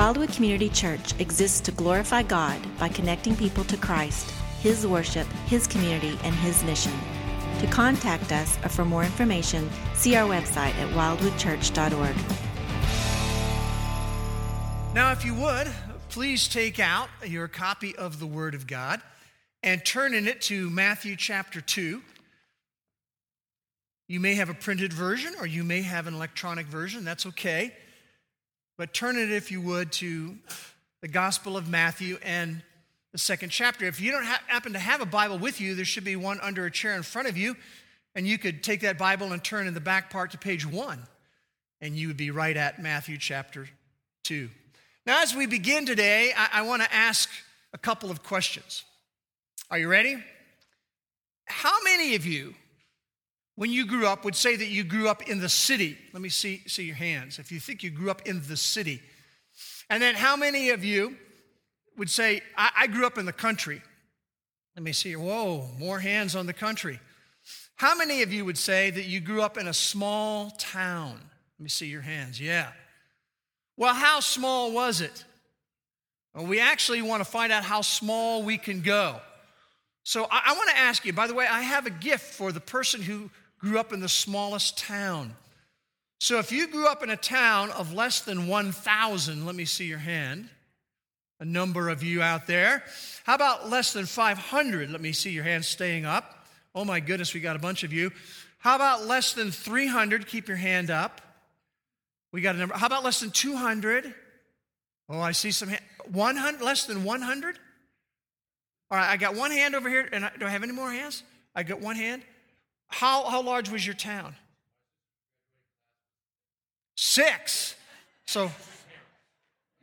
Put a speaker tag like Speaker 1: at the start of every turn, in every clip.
Speaker 1: Wildwood Community Church exists to glorify God by connecting people to Christ, His worship, His community, and His mission. To contact us or for more information, see our website at wildwoodchurch.org.
Speaker 2: Now, if you would, please take out your copy of the Word of God and turn in it to Matthew chapter 2. You may have a printed version or you may have an electronic version. That's okay. But turn it, if you would, to the Gospel of Matthew and the second chapter. If you don't ha- happen to have a Bible with you, there should be one under a chair in front of you. And you could take that Bible and turn in the back part to page one, and you would be right at Matthew chapter 2. Now, as we begin today, I, I want to ask a couple of questions. Are you ready? How many of you, when you grew up, would say that you grew up in the city? Let me see, see your hands. If you think you grew up in the city. And then how many of you would say, I, I grew up in the country? Let me see. Whoa, more hands on the country. How many of you would say that you grew up in a small town? Let me see your hands. Yeah. Well, how small was it? Well, we actually want to find out how small we can go. So I, I want to ask you, by the way, I have a gift for the person who grew up in the smallest town. So if you grew up in a town of less than 1,000, let me see your hand. A number of you out there. How about less than 500? Let me see your hand staying up. Oh my goodness, we got a bunch of you. How about less than 300? Keep your hand up. We got a number. How about less than 200? Oh, I see some. hand. 100, less than 100? All right, I got one hand over here. And I, do I have any more hands? I got one hand. How, how large was your town? Six. So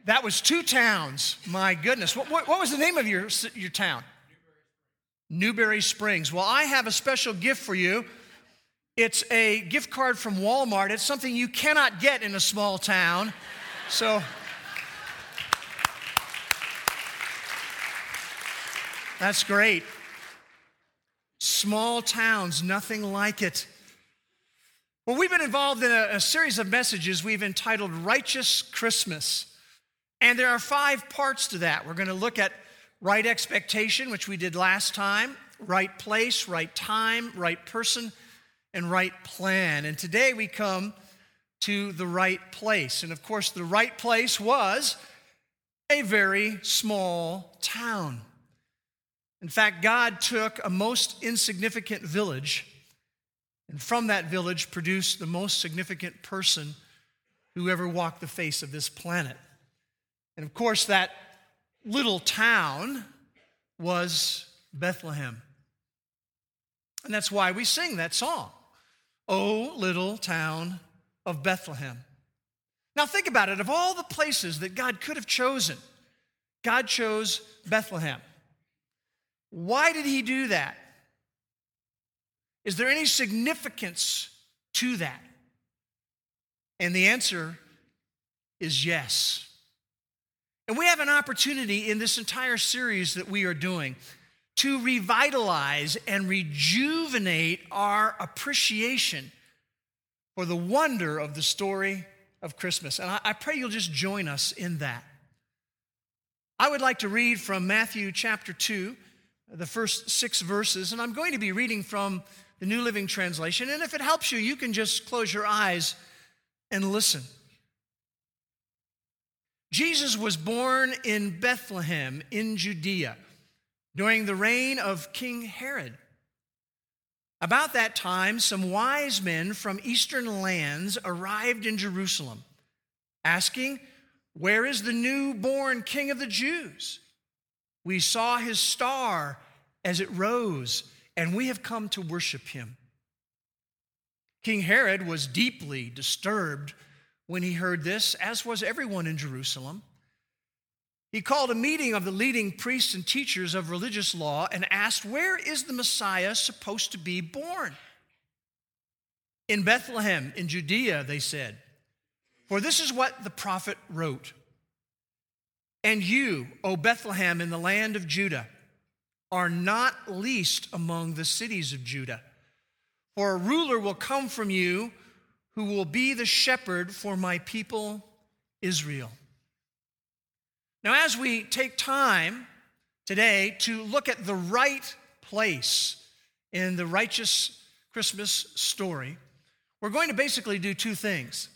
Speaker 2: that was two towns. My goodness. What, what, what was the name of your, your town? Newberry Springs. Well, I have a special gift for you. It's a gift card from Walmart. It's something you cannot get in a small town. So That's great. Small towns, nothing like it. Well, we've been involved in a, a, series of messages we've entitled Righteous Christmas. And there are five parts to that. We're going to look at right expectation, which we did last time, right place, right time, right person, and right plan. And today we come to the right place. And of course, the right place was a very small town. In fact, God took a most insignificant village and from that village produced the most significant person who ever walked the face of this planet. And of course, that little town was Bethlehem. And that's why we sing that song, Oh, little town of Bethlehem. Now, think about it. Of all the places that God could have chosen, God chose Bethlehem. Why did he do that? Is there any significance to that? And the answer is yes. And we have an opportunity in this entire series that we are doing to revitalize and rejuvenate our appreciation for the wonder of the story of Christmas. And I, pray you'll just join us in that. I would like to read from Matthew chapter 2, the first six verses, and I'm going to be reading from the New Living Translation. And if it helps you, you can just close your eyes and listen. Jesus was born in Bethlehem in Judea during the reign of King Herod. About that time, some wise men from eastern lands arrived in Jerusalem, asking, Where is the newborn king of the Jews? We saw his star as it rose, and we have come to worship him. King Herod was deeply disturbed when he heard this, as was everyone in Jerusalem. He called a meeting of the leading priests and teachers of religious law and asked, Where is the Messiah supposed to be born? In Bethlehem, in Judea, they said. For this is what the prophet wrote. And you, O Bethlehem, in the land of Judah, are not least among the cities of Judah. For a ruler will come from you who will be the shepherd for my people Israel. Now, as we take time today to look at the right place in the righteous Christmas story, we're going to basically do two things.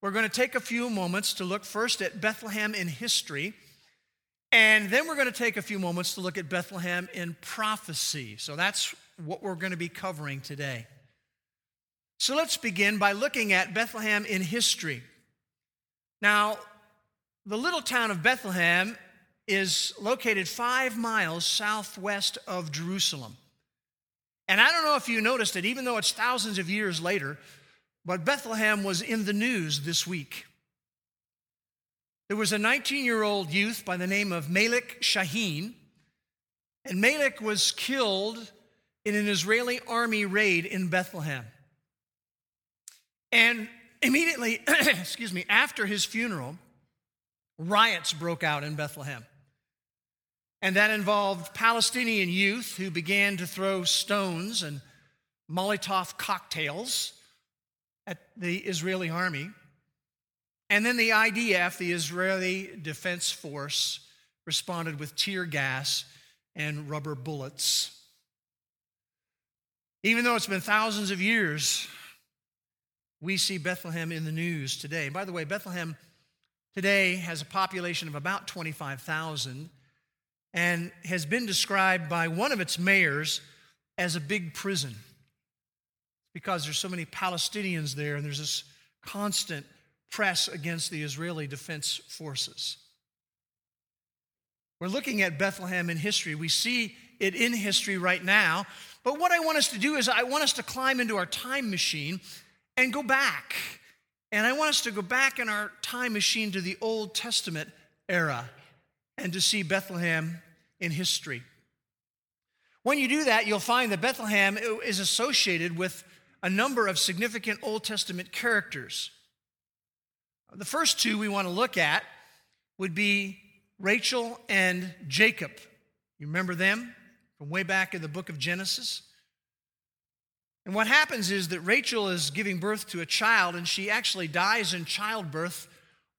Speaker 2: We're going to take a few moments to look first at Bethlehem in history, and then we're going to take a few moments to look at Bethlehem in prophecy. So that's what we're going to be covering today. So let's begin by looking at Bethlehem in history. Now, the little town of Bethlehem is located five miles southwest of Jerusalem. And I don't know if you noticed it, even though it's thousands of years later, but Bethlehem was in the news this week. There was a 19 year old youth by the name of Malik Shaheen, and Malik was killed in an Israeli army raid in Bethlehem. And immediately, excuse me, after his funeral, riots broke out in Bethlehem. And that involved Palestinian youth who began to throw stones and Molotov cocktails at the Israeli army. And then the IDF, the Israeli Defense Force, responded with tear gas and rubber bullets. Even though it's been thousands of years, we see Bethlehem in the news today. by the way, Bethlehem today has a population of about 25,000 and has been described by one of its mayors as a big prison because there's so many Palestinians there and there's this constant press against the Israeli defense forces. We're looking at Bethlehem in history. We see it in history right now. But what I want us to do is, I want us to climb into our time machine and go back. And I want us to go back in our time machine to the Old Testament era and to see Bethlehem in history. When you do that, you'll find that Bethlehem is associated with a number of significant Old Testament characters. The first two we want to look at would be Rachel and Jacob. You remember them from way back in the book of Genesis? And what happens is that Rachel is giving birth to a child, and she actually dies in childbirth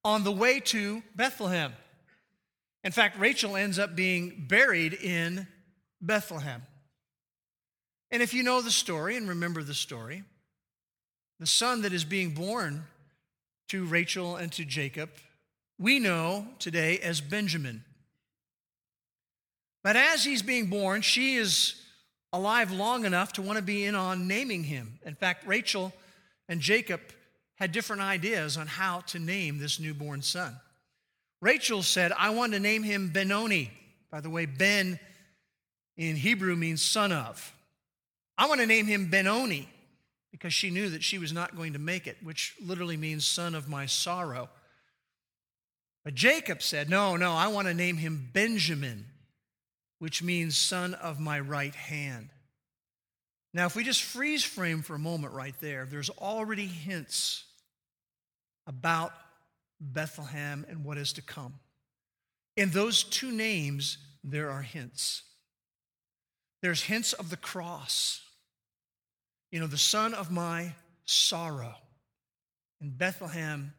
Speaker 2: on the way to Bethlehem. In fact, Rachel ends up being buried in Bethlehem. And if you know the story and remember the story, the son that is being born to Rachel and to Jacob, we know today as Benjamin. But as he's being born, she is alive long enough to want to be in on naming him. In fact, Rachel and Jacob had different ideas on how to name this newborn son. Rachel said, I want to name him Benoni. By the way, Ben in Hebrew means son of. I want to name him Benoni because she knew that she was not going to make it, which literally means son of my sorrow. But Jacob said, No, no, I want to name him Benjamin, which means son of my right hand. Now, if we just freeze frame for a moment right there, there's already hints about Bethlehem, and what is to come. In those two names, there are hints. There's hints of the cross, you know, the son of my sorrow, and Bethlehem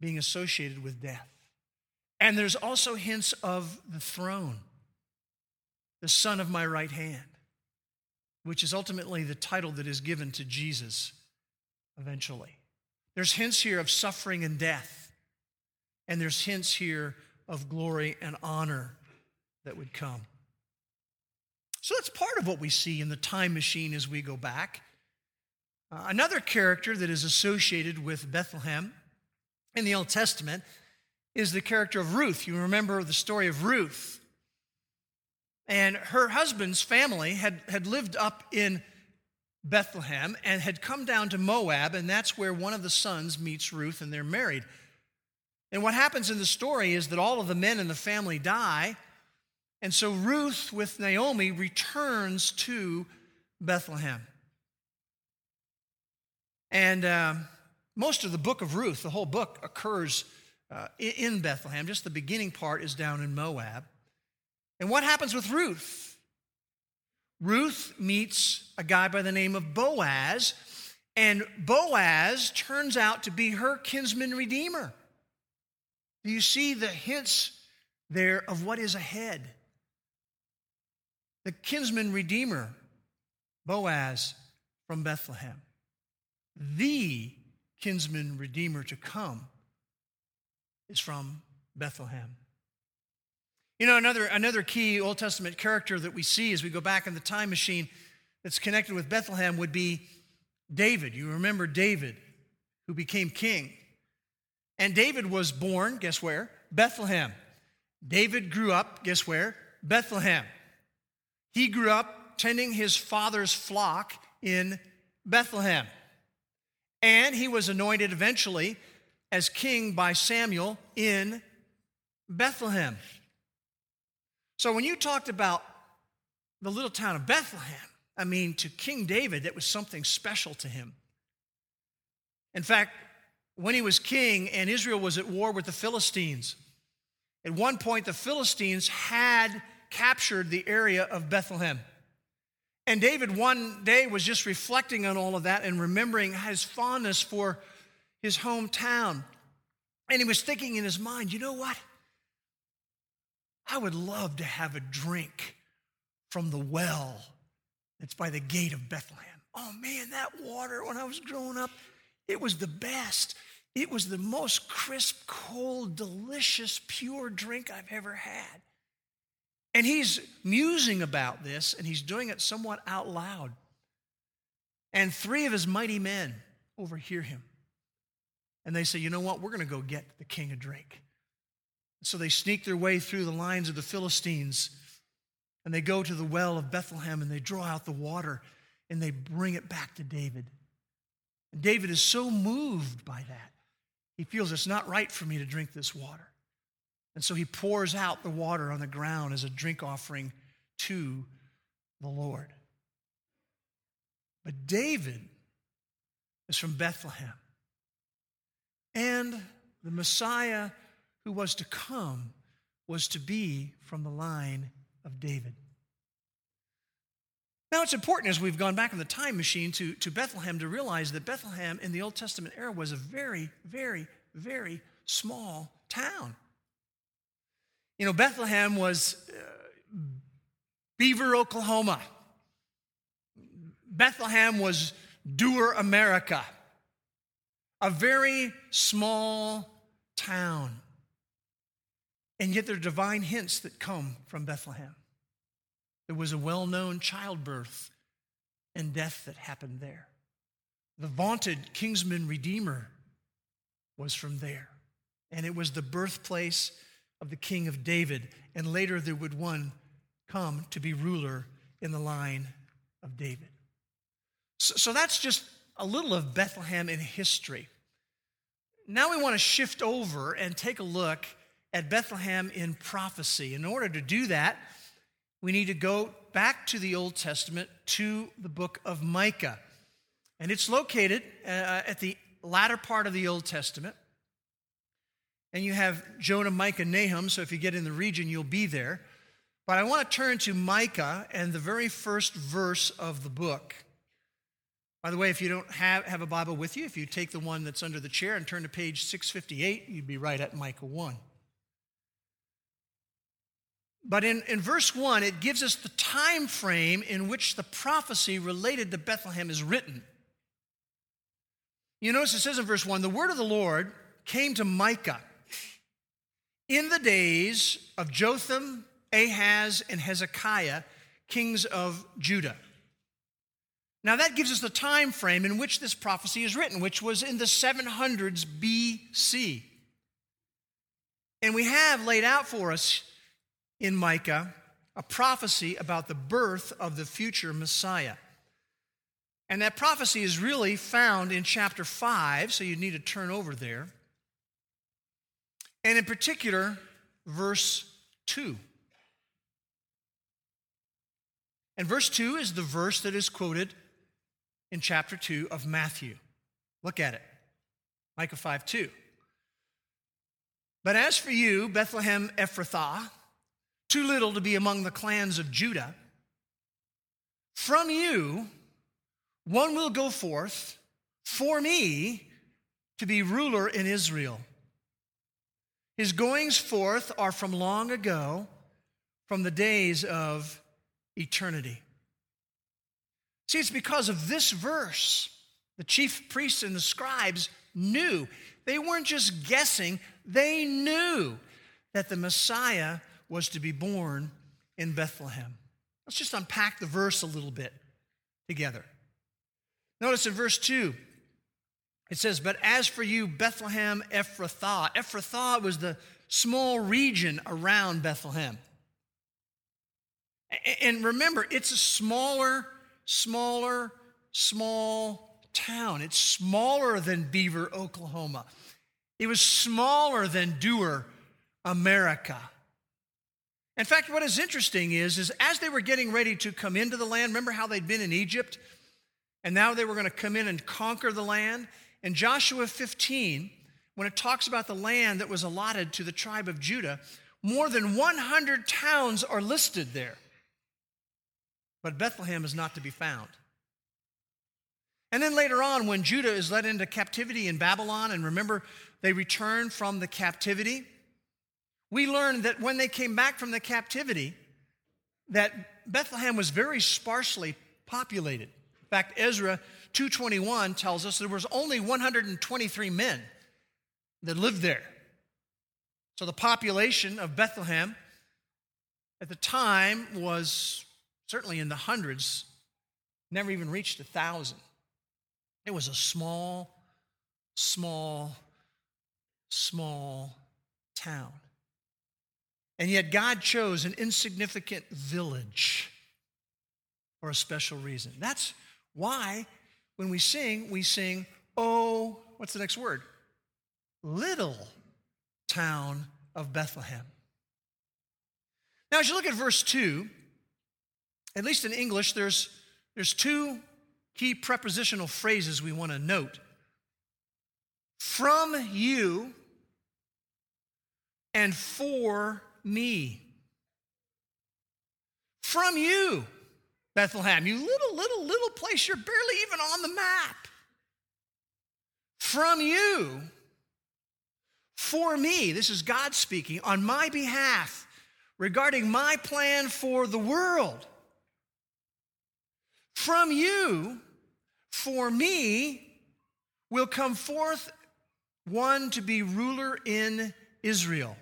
Speaker 2: being associated with death. And there's also hints of the throne, the son of my right hand, which is ultimately the title that is given to Jesus eventually. There's hints here of suffering and death. And there's hints here of glory and honor that would come. So that's part of what we see in the time machine as we go back. Uh, another character that is associated with Bethlehem in the Old Testament is the character of Ruth. You remember the story of Ruth. And her husband's family had, had lived up in Bethlehem and had come down to Moab, and that's where one of the sons meets Ruth, and they're married. And what happens in the story is that all of the men in the family die. And so Ruth, with Naomi, returns to Bethlehem. And uh, most of the book of Ruth, the whole book, occurs uh, in Bethlehem. Just the beginning part is down in Moab. And what happens with Ruth? Ruth meets a guy by the name of Boaz, and Boaz turns out to be her kinsman redeemer. Do you see the hints there of what is ahead. The kinsman redeemer, Boaz from Bethlehem. The kinsman redeemer to come is from Bethlehem. You know, another, another key Old Testament character that we see as we go back in the time machine that's connected with Bethlehem would be David. You remember David, who became king. And David was born, guess where? Bethlehem. David grew up, guess where? Bethlehem. He grew up tending his father's flock in Bethlehem. And he was anointed eventually as king by Samuel in Bethlehem. So when you talked about the little town of Bethlehem, I mean, to King David, that was something special to him. In fact, when he was king and Israel was at war with the Philistines, at one point the Philistines had captured the area of Bethlehem. And David one day was just reflecting on all of that and remembering his fondness for his hometown. And he was thinking in his mind, you know what? I would love to have a drink from the well that's by the gate of Bethlehem. Oh man, that water when I was growing up, it was the best. It was the most crisp, cold, delicious, pure drink I've ever had. And he's musing about this, and he's doing it somewhat out loud. And three of his mighty men overhear him. And they say, You know what? We're going to go get the king a drink. So they sneak their way through the lines of the Philistines and they go to the well of Bethlehem and they draw out the water and they bring it back to David. And David is so moved by that. He feels it's not right for me to drink this water. And so he pours out the water on the ground as a drink offering to the Lord. But David is from Bethlehem. And the Messiah who was to come was to be from the line of David. Now, it's important as we've gone back in the time machine to, to Bethlehem to realize that Bethlehem in the Old Testament era was a very, very, very small town. You know, Bethlehem was uh, Beaver, Oklahoma. Bethlehem was Dewar, America. A very small town. And yet there are divine hints that come from Bethlehem. There was a well known childbirth and death that happened there. The vaunted kinsman redeemer was from there. And it was the birthplace of the king of David. And later there would one come to be ruler in the line of David. So, so that's just a little of Bethlehem in history. Now we want to shift over and take a look at Bethlehem in prophecy. In order to do that, we need to go back to the Old Testament to the book of Micah. And it's located uh, at the latter part of the Old Testament. And you have Jonah, Micah, Nahum, so if you get in the region, you'll be there. But I want to turn to Micah and the very first verse of the book. By the way, if you don't have, have a Bible with you, if you take the one that's under the chair and turn to page 658, you'd be right at Micah 1. But in, in verse 1, it gives us the time frame in which the prophecy related to Bethlehem is written. You notice it says in verse 1 the word of the Lord came to Micah in the days of Jotham, Ahaz, and Hezekiah, kings of Judah. Now that gives us the time frame in which this prophecy is written, which was in the 700s BC. And we have laid out for us in Micah a prophecy about the birth of the future Messiah. And that prophecy is really found in chapter 5, so you need to turn over there. And in particular, verse 2. And verse 2 is the verse that is quoted in chapter 2 of Matthew. Look at it Micah 5 2. But as for you, Bethlehem Ephrathah, too little to be among the clans of Judah. From you, one will go forth for me to be ruler in Israel. His goings forth are from long ago, from the days of eternity. See, it's because of this verse the chief priests and the scribes knew. They weren't just guessing, they knew that the Messiah was to be born in Bethlehem. Let's just unpack the verse a little bit together. Notice in verse 2, it says, But as for you, Bethlehem Ephrathah. Ephrathah was the small region around Bethlehem. And remember, it's a smaller, smaller, small town. It's smaller than Beaver, Oklahoma. It was smaller than Dewar, America. In fact, what is interesting is, is as they were getting ready to come into the land, remember how they'd been in Egypt? And now they were going to come in and conquer the land. In Joshua 15, when it talks about the land that was allotted to the tribe of Judah, more than 100 towns are listed there. But Bethlehem is not to be found. And then later on, when Judah is led into captivity in Babylon, and remember, they return from the captivity, we learn that when they came back from the captivity, that Bethlehem was very sparsely populated. In fact, Ezra 221 tells us there was only 123 men that lived there. So the population of Bethlehem at the time was certainly in the hundreds, never even reached a thousand. It was a small, small, small town. And yet God chose an insignificant village for a special reason. That's why when we sing, we sing, Oh, what's the next word? Little town of Bethlehem. Now, as you look at verse 2, at least in English, there's, there's two key prepositional phrases we want to note. From you and for me. From you. Bethlehem, you little, little, little place, you're barely even on the map. From you, for me, this is God speaking, on my behalf, regarding my plan for the world. From you, for me, will come forth one to be ruler in Israel.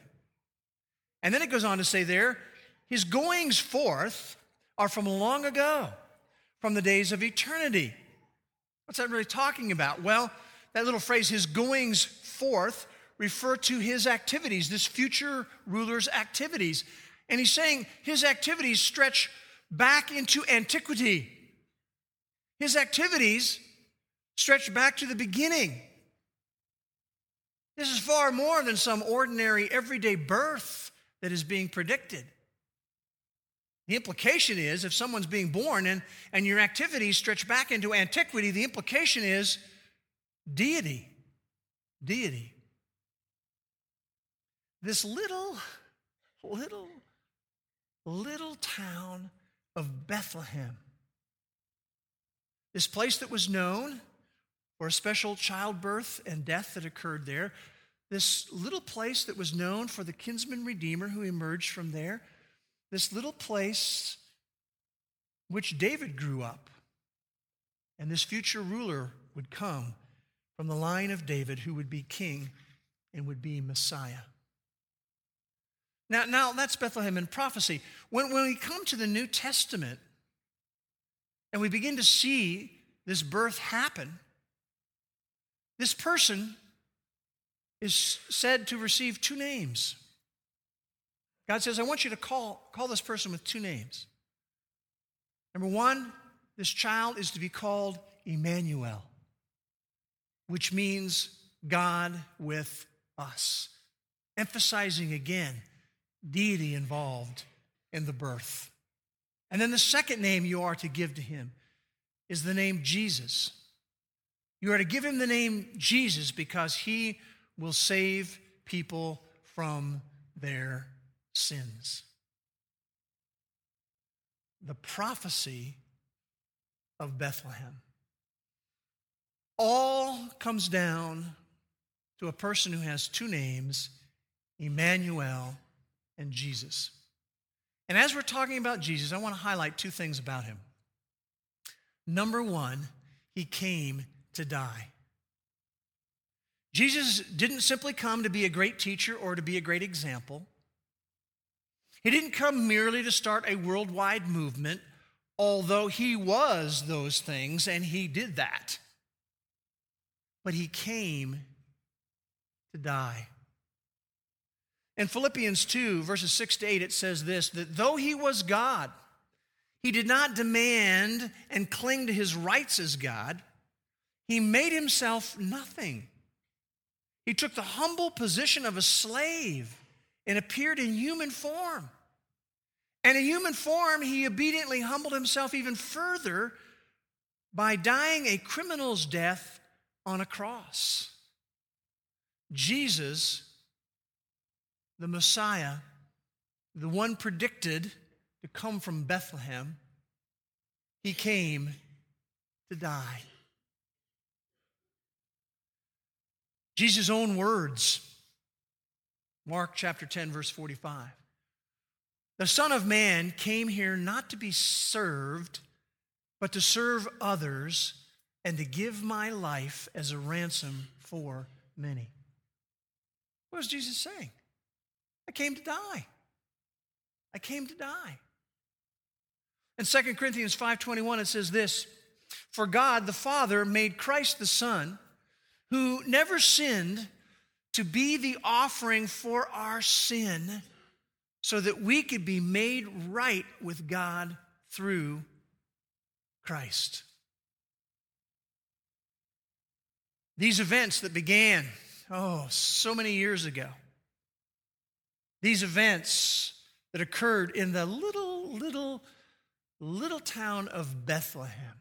Speaker 2: And then it goes on to say there, his goings forth are from long ago, from the days of eternity. What's that really talking about? Well, that little phrase, his goings forth, refer to his activities, this future ruler's activities. And he's saying his activities stretch back into antiquity. His activities stretch back to the beginning. This is far more than some ordinary everyday birth that is being predicted. The implication is if someone's being born and, and your activities stretch back into antiquity, the implication is deity. Deity. This little, little, little town of Bethlehem, this place that was known for a special childbirth and death that occurred there, this little place that was known for the kinsman redeemer who emerged from there this little place which David grew up. And this future ruler would come from the line of David who would be king and would be Messiah. Now, now that's Bethlehem in prophecy. When, when we come to the New Testament and we begin to see this birth happen, this person is said to receive two names. God says, I want you to call, call this person with two names. Number one, this child is to be called Emmanuel, which means God with us, emphasizing again deity involved in the birth. And then the second name you are to give to him is the name Jesus. You are to give him the name Jesus because he will save people from their sins. The prophecy of Bethlehem all comes down to a person who has two names Emmanuel, and Jesus. And as we're talking about Jesus, I want to highlight two things about him. Number one, he came to die. Jesus didn't simply come to be a great teacher or to be a great example. He didn't come merely to start a worldwide movement, although he was those things and he did that. But he came to die. In Philippians 2, verses 6 to 8, it says this that though he was God, he did not demand and cling to his rights as God. He made himself nothing. He took the humble position of a slave and appeared in human form. And in human form, he obediently humbled himself even further by dying a criminal's death on a cross. Jesus the Messiah, the one predicted to come from Bethlehem, he came to die. Jesus' own words, Mark chapter 10, verse 45. The Son of Man came here not to be served, but to serve others and to give my life as a ransom for many. What was Jesus saying? I came to die. I came to die. In 2 Corinthians 5:21 it says this, "For God the Father made Christ the Son, who never sinned, to be the offering for our sin, so that we could be made right with God through Christ." These events that began, oh, so many years ago, these events that occurred in the little, little, little town of Bethlehem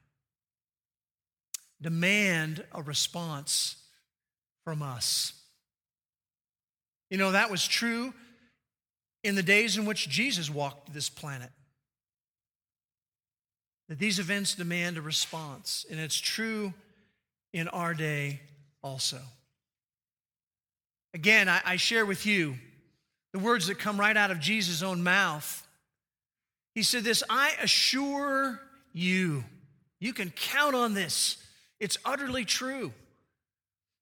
Speaker 2: demand a response from us. You know, that was true in the days in which Jesus walked this planet. That these events demand a response, and it's true in our day also. Again, I, I share with you the words that come right out of Jesus' own mouth. He said, This, I assure you, you can count on this. It's utterly true.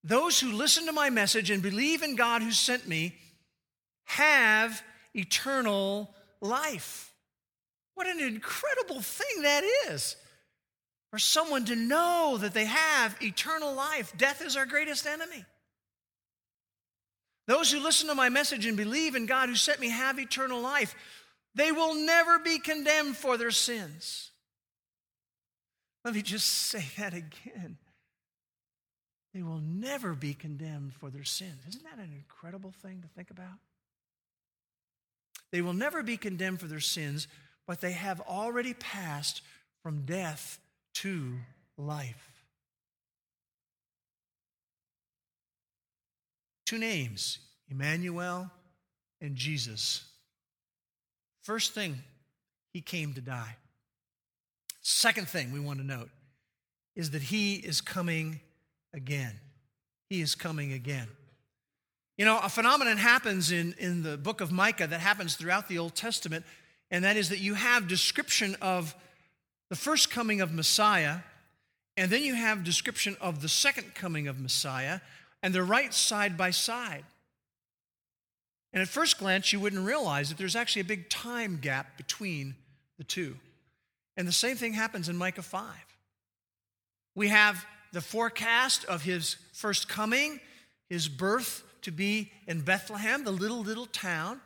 Speaker 2: Those who listen to my message and believe in God who sent me have eternal life. What an incredible thing that is for someone to know that they have eternal life. Death is our greatest enemy. Those who listen to my message and believe in God who sent me have eternal life. They will never be condemned for their sins. Let me just say that again. They will never be condemned for their sins. Isn't that an incredible thing to think about? They will never be condemned for their sins, but they have already passed from death to life. Two names Emmanuel and Jesus. First thing, he came to die. Second thing we want to note is that he is coming again. He is coming again. You know, a phenomenon happens in, in the book of Micah that happens throughout the Old Testament, and that is that you have description of the first coming of Messiah, and then you have description of the second coming of Messiah, and they're right side by side. And at first glance, you wouldn't realize that there's actually a big time gap between the two. And the same thing happens in Micah 5. We have the forecast of his first coming, his birth to be in Bethlehem, the little, little town.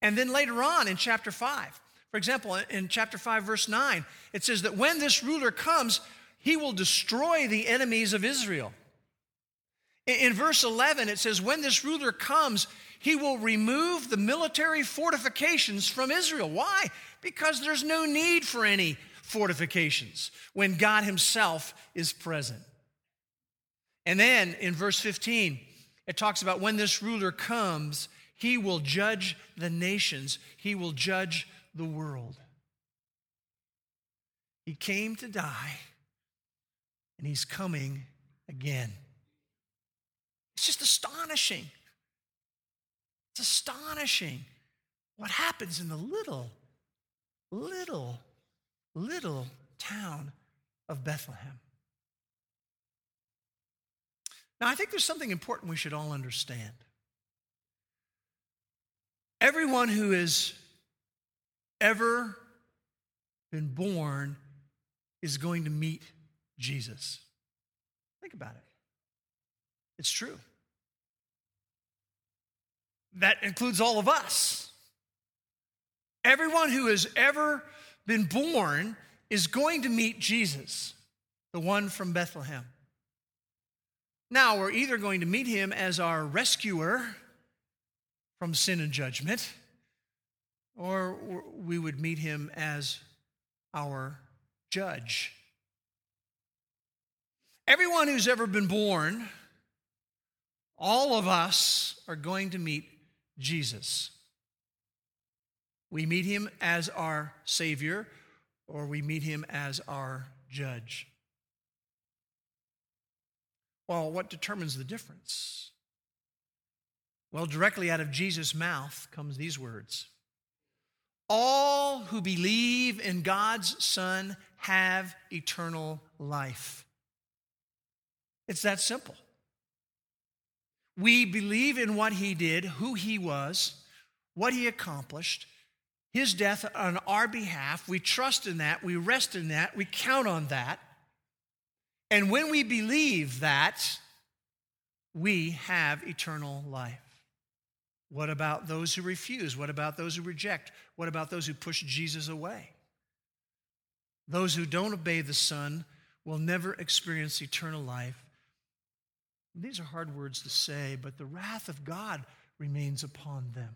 Speaker 2: And then later on in chapter 5, for example, in chapter 5, verse 9, it says that when this ruler comes, he will destroy the enemies of Israel. In verse 11, it says, When this ruler comes, he will remove the military fortifications from Israel. Why? Because there's no need for any fortifications when God Himself is present. And then in verse 15, it talks about when this ruler comes, he will judge the nations, he will judge the world. He came to die, and he's coming again. It's just astonishing. It's astonishing what happens in the little, little, little town of Bethlehem. Now, I think there's something important we should all understand. Everyone who has ever been born is going to meet Jesus. Think about it. It's true. That includes all of us. Everyone who has ever been born is going to meet Jesus, the one from Bethlehem. Now, we're either going to meet him as our rescuer from sin and judgment, or we would meet him as our judge. Everyone who's ever been born, all of us are going to meet Jesus. We meet him as our Savior, or we meet him as our judge. Well, what determines the difference? Well, directly out of Jesus' mouth comes these words All who believe in God's Son have eternal life. It's that simple. We believe in what he did, who he was, what he accomplished, his death on our behalf. We trust in that. We rest in that. We count on that. And when we believe that, we have eternal life. What about those who refuse? What about those who reject? What about those who push Jesus away? Those who don't obey the Son will never experience eternal life. These are hard words to say, but the wrath of God remains upon them.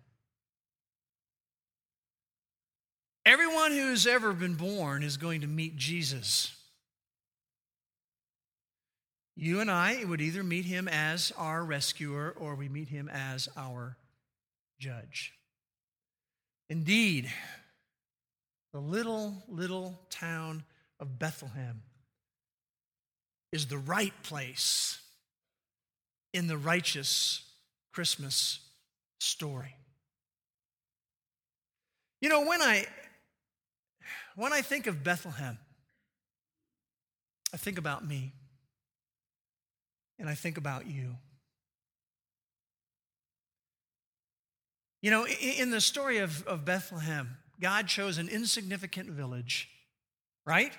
Speaker 2: Everyone who's ever been born is going to meet Jesus. You and I would either meet him as our rescuer or we meet him as our judge. Indeed, the little, little town of Bethlehem is the right place in the righteous Christmas story. You know, when I when I think of Bethlehem, I think about me. And I think about you. You know, in the story of, of Bethlehem, God chose an insignificant village, right?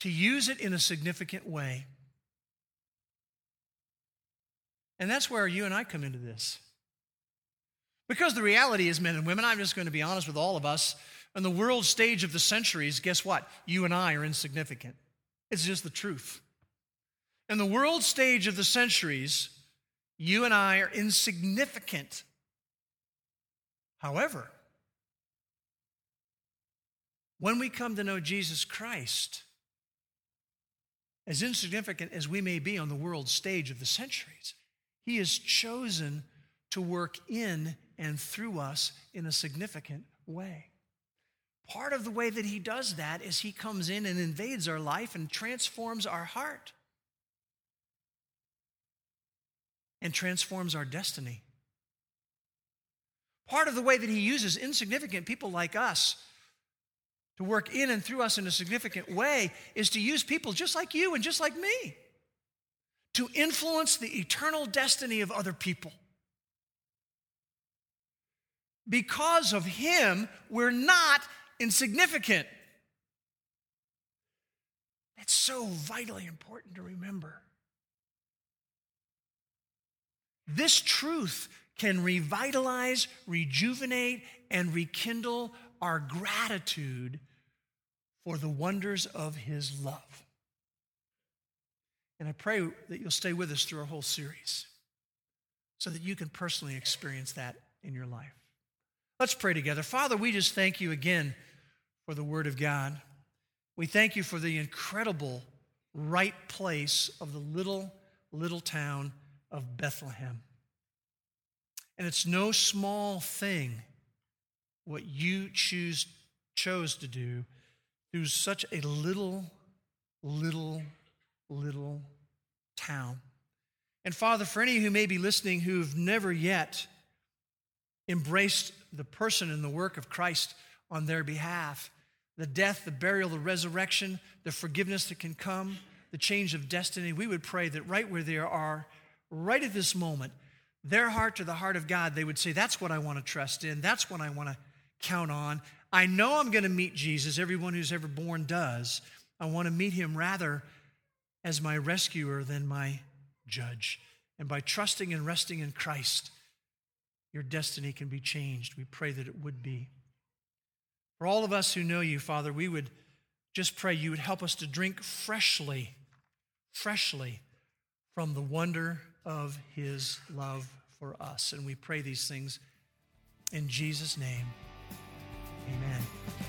Speaker 2: To use it in a significant way. And that's where you and I come into this. Because the reality is, men and women, I'm just going to be honest with all of us, on the world stage of the centuries, guess what? You and I are insignificant. It's just the truth. In the world stage of the centuries, you and I are insignificant. However, when we come to know Jesus Christ, as insignificant as we may be on the world stage of the centuries, he has chosen to work in and through us in a significant way. Part of the way that he does that is he comes in and invades our life and transforms our heart and transforms our destiny. Part of the way that he uses insignificant people like us to work in and through us in a significant way is to use people just like you and just like me to influence the eternal destiny of other people. Because of him, we're not insignificant. That's so vitally important to remember. This truth can revitalize, rejuvenate, and rekindle our gratitude for the wonders of his love. And I pray that you'll stay with us through our whole series so that you can personally experience that in your life. Let's pray together. Father, we just thank you again for the Word of God. We thank you for the incredible right place of the little, little town of Bethlehem. And it's no small thing what you choose, chose to do through such a little, little little town. And Father, for any who may be listening who've never yet embraced the person and the work of Christ on their behalf, the death, the burial, the resurrection, the forgiveness that can come, the change of destiny, we would pray that right where they are, right at this moment, their heart to the heart of God, they would say, That's what I want to trust in. That's what I want to count on. I know I'm going to meet Jesus. Everyone who's ever born does. I want to meet him rather as my rescuer than my judge. And by trusting and resting in Christ, your destiny can be changed. We pray that it would be. For all of us who know you, Father, we would just pray you would help us to drink freshly, freshly from the wonder of his love for us. And we pray these things in Jesus' name. Amen.